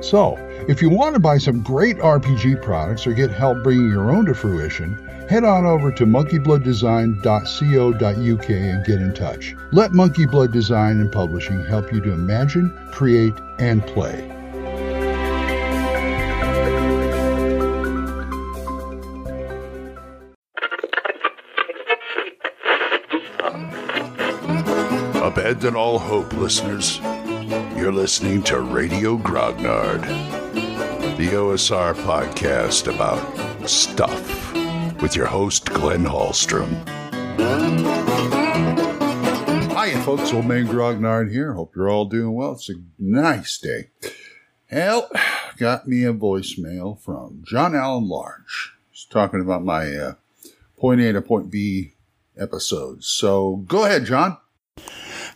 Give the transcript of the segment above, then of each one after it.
So, if you want to buy some great RPG products or get help bringing your own to fruition, head on over to monkeyblooddesign.co.uk and get in touch. Let Monkey Blood Design and Publishing help you to imagine, create, and play. Abandon all hope, listeners. You're listening to Radio Grognard, the OSR podcast about stuff with your host, Glenn Hallstrom. Hiya, folks. Old Man Grognard here. Hope you're all doing well. It's a nice day. Hell, got me a voicemail from John Allen Large. He's talking about my uh, point A to point B episodes. So go ahead, John.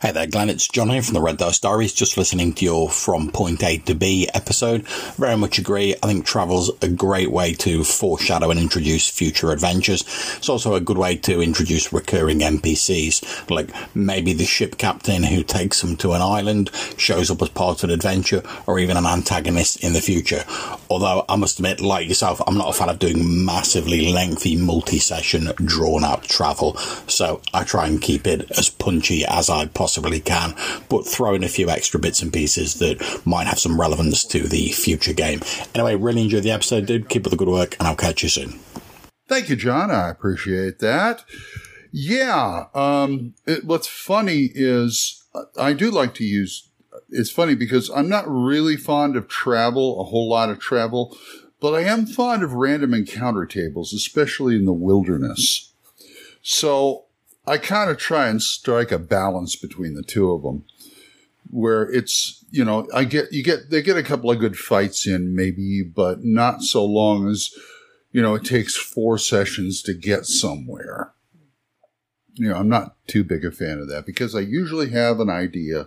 Hey there, Glenn. It's John here from the Red Dice Diaries. Just listening to your From Point A to B episode. Very much agree. I think travel's a great way to foreshadow and introduce future adventures. It's also a good way to introduce recurring NPCs, like maybe the ship captain who takes them to an island, shows up as part of an adventure, or even an antagonist in the future. Although I must admit, like yourself, I'm not a fan of doing massively lengthy multi-session drawn out travel. So I try and keep it as punchy as I possibly possibly can, but throw in a few extra bits and pieces that might have some relevance to the future game. Anyway, really enjoyed the episode, dude. Keep up the good work, and I'll catch you soon. Thank you, John. I appreciate that. Yeah. Um, it, what's funny is I do like to use. It's funny because I'm not really fond of travel, a whole lot of travel, but I am fond of random encounter tables, especially in the wilderness. So I kind of try and strike a balance between the two of them where it's, you know, I get, you get, they get a couple of good fights in maybe, but not so long as, you know, it takes four sessions to get somewhere. You know, I'm not too big a fan of that because I usually have an idea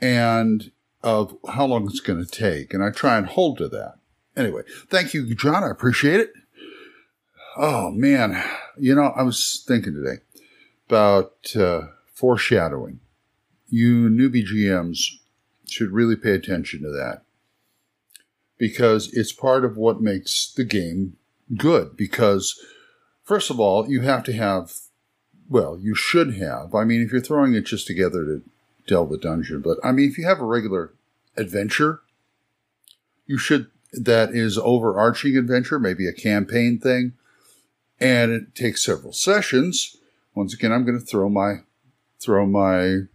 and of how long it's going to take. And I try and hold to that. Anyway, thank you, John. I appreciate it. Oh man. You know, I was thinking today, about uh, foreshadowing. You newbie GMs should really pay attention to that because it's part of what makes the game good. Because, first of all, you have to have, well, you should have. I mean, if you're throwing it just together to delve the dungeon, but I mean, if you have a regular adventure, you should, that is overarching adventure, maybe a campaign thing, and it takes several sessions once again, I'm going to throw my throw my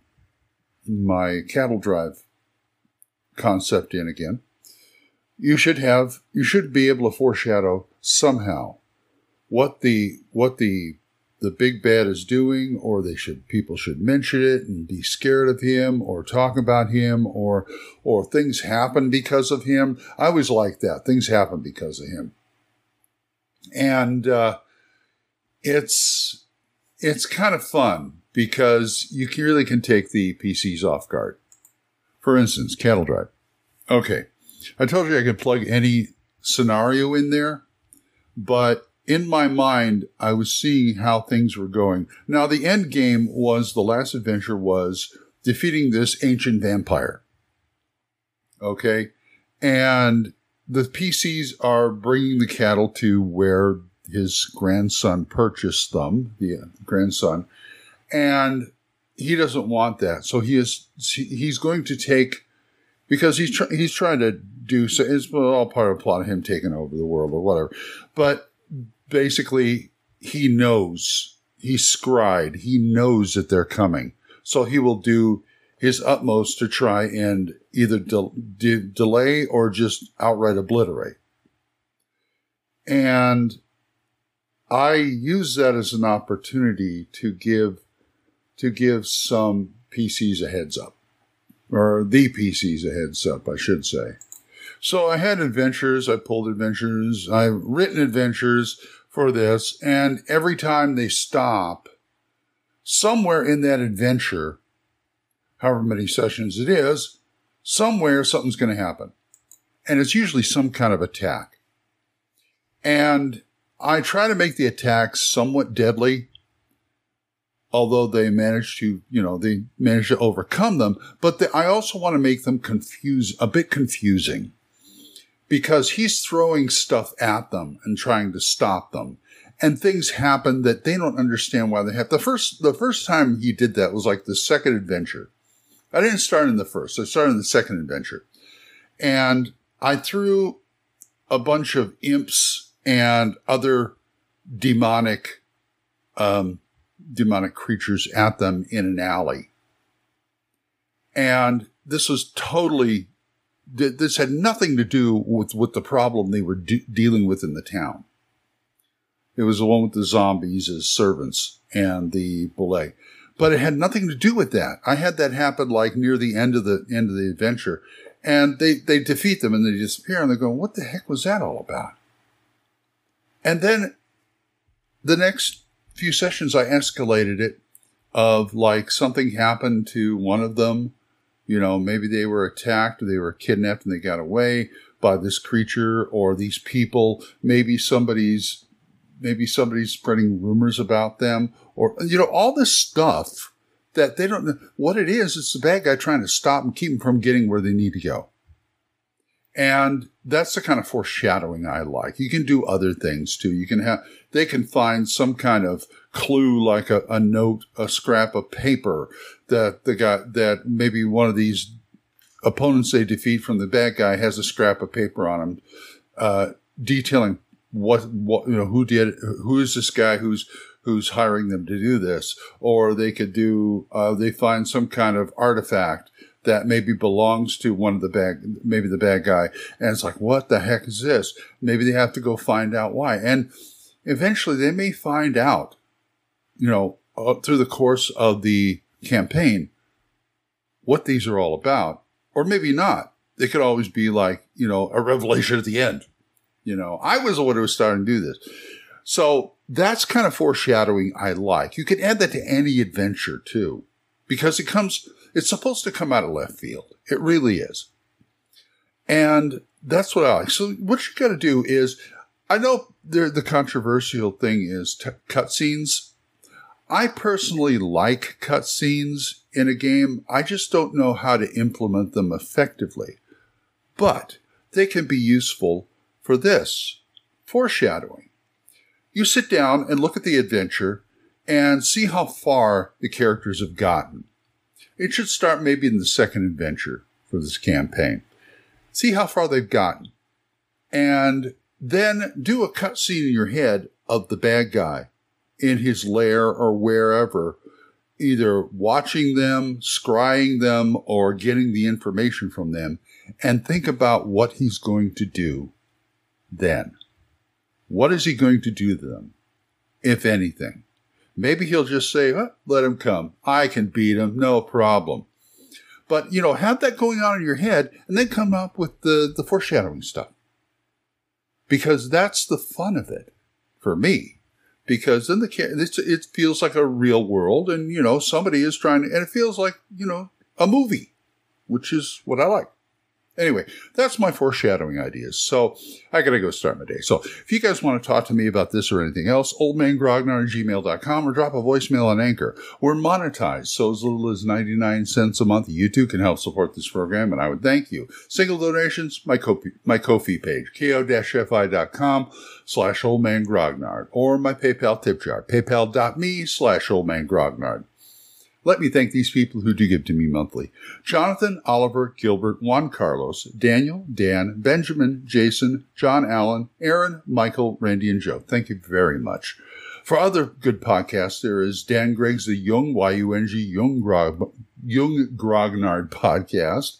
my cattle drive concept in again. You should have you should be able to foreshadow somehow what the what the the big bad is doing, or they should people should mention it and be scared of him, or talk about him, or or things happen because of him. I always like that. Things happen because of him, and uh, it's it's kind of fun because you really can take the PCs off guard. For instance, cattle drive. Okay. I told you I could plug any scenario in there, but in my mind, I was seeing how things were going. Now, the end game was the last adventure was defeating this ancient vampire. Okay. And the PCs are bringing the cattle to where his grandson purchased them, the uh, grandson, and he doesn't want that. So he is he's going to take because he's tr- he's trying to do so. It's all part of the plot of him taking over the world or whatever. But basically, he knows he's scryed. He knows that they're coming. So he will do his utmost to try and either de- de- delay or just outright obliterate. And I use that as an opportunity to give to give some PCs a heads up, or the PCs a heads up, I should say. So I had adventures, I pulled adventures, I've written adventures for this, and every time they stop, somewhere in that adventure, however many sessions it is, somewhere something's going to happen. And it's usually some kind of attack. And I try to make the attacks somewhat deadly, although they manage to, you know, they manage to overcome them. But the, I also want to make them confuse, a bit confusing because he's throwing stuff at them and trying to stop them. And things happen that they don't understand why they have. The first, the first time he did that was like the second adventure. I didn't start in the first. I started in the second adventure. And I threw a bunch of imps and other demonic, um, demonic creatures at them in an alley. And this was totally, this had nothing to do with, with the problem they were de- dealing with in the town. It was the one with the zombies as servants and the bullet. But it had nothing to do with that. I had that happen like near the end of the end of the adventure. And they, they defeat them and they disappear and they're going, what the heck was that all about? And then the next few sessions, I escalated it of like something happened to one of them. You know, maybe they were attacked or they were kidnapped and they got away by this creature or these people. Maybe somebody's, maybe somebody's spreading rumors about them or, you know, all this stuff that they don't know what it is. It's the bad guy trying to stop and keep them from getting where they need to go. And that's the kind of foreshadowing I like. You can do other things too. You can have, they can find some kind of clue like a, a note, a scrap of paper that the guy, that maybe one of these opponents they defeat from the bad guy has a scrap of paper on him, uh, detailing what, what, you know, who did, who is this guy who's, who's hiring them to do this? Or they could do, uh, they find some kind of artifact that maybe belongs to one of the bad, maybe the bad guy. And it's like, what the heck is this? Maybe they have to go find out why. And eventually they may find out, you know, uh, through the course of the campaign, what these are all about. Or maybe not. They could always be like, you know, a revelation at the end. You know, I was the one who was starting to do this. So that's kind of foreshadowing I like. You can add that to any adventure too, because it comes, it's supposed to come out of left field. It really is. And that's what I like. So what you got to do is, I know the controversial thing is t- cutscenes. I personally like cutscenes in a game. I just don't know how to implement them effectively. But they can be useful for this foreshadowing. You sit down and look at the adventure and see how far the characters have gotten. It should start maybe in the second adventure for this campaign. See how far they've gotten. And then do a cutscene in your head of the bad guy in his lair or wherever, either watching them, scrying them, or getting the information from them, and think about what he's going to do then. What is he going to do to them, if anything? Maybe he'll just say, oh, let him come. I can beat him. No problem. But, you know, have that going on in your head and then come up with the, the foreshadowing stuff. Because that's the fun of it for me. Because then the it feels like a real world and, you know, somebody is trying to, and it feels like, you know, a movie, which is what I like. Anyway, that's my foreshadowing ideas. So I gotta go start my day. So if you guys want to talk to me about this or anything else, oldmangrognard at gmail.com or drop a voicemail on Anchor. We're monetized, so as little as 99 cents a month. You too can help support this program, and I would thank you. Single donations, my my Ko-fi page, ko-fi.com slash oldmangrognard, or my PayPal tip jar, paypal.me slash oldmangrognard. Let me thank these people who do give to me monthly. Jonathan, Oliver, Gilbert, Juan Carlos, Daniel, Dan, Benjamin, Jason, John Allen, Aaron, Michael, Randy, and Joe. Thank you very much. For other good podcasts, there is Dan Gregg's The Young, Y-U-N-G, Young, Yung Grognard podcast.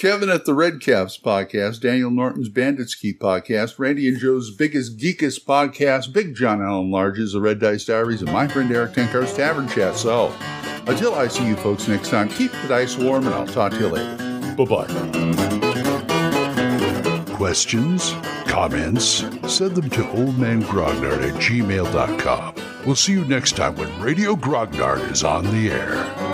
Kevin at the Red Caps podcast, Daniel Norton's Bandits Keep podcast, Randy and Joe's Biggest Geekest podcast, Big John Allen Large's The Red Dice Diaries, and my friend Erik Tenkar's Tavern Chat. So, until I see you folks next time, keep the dice warm, and I'll talk to you later. Bye-bye. Questions? Comments? Send them to oldmangrognard at gmail.com. We'll see you next time when Radio Grognard is on the air.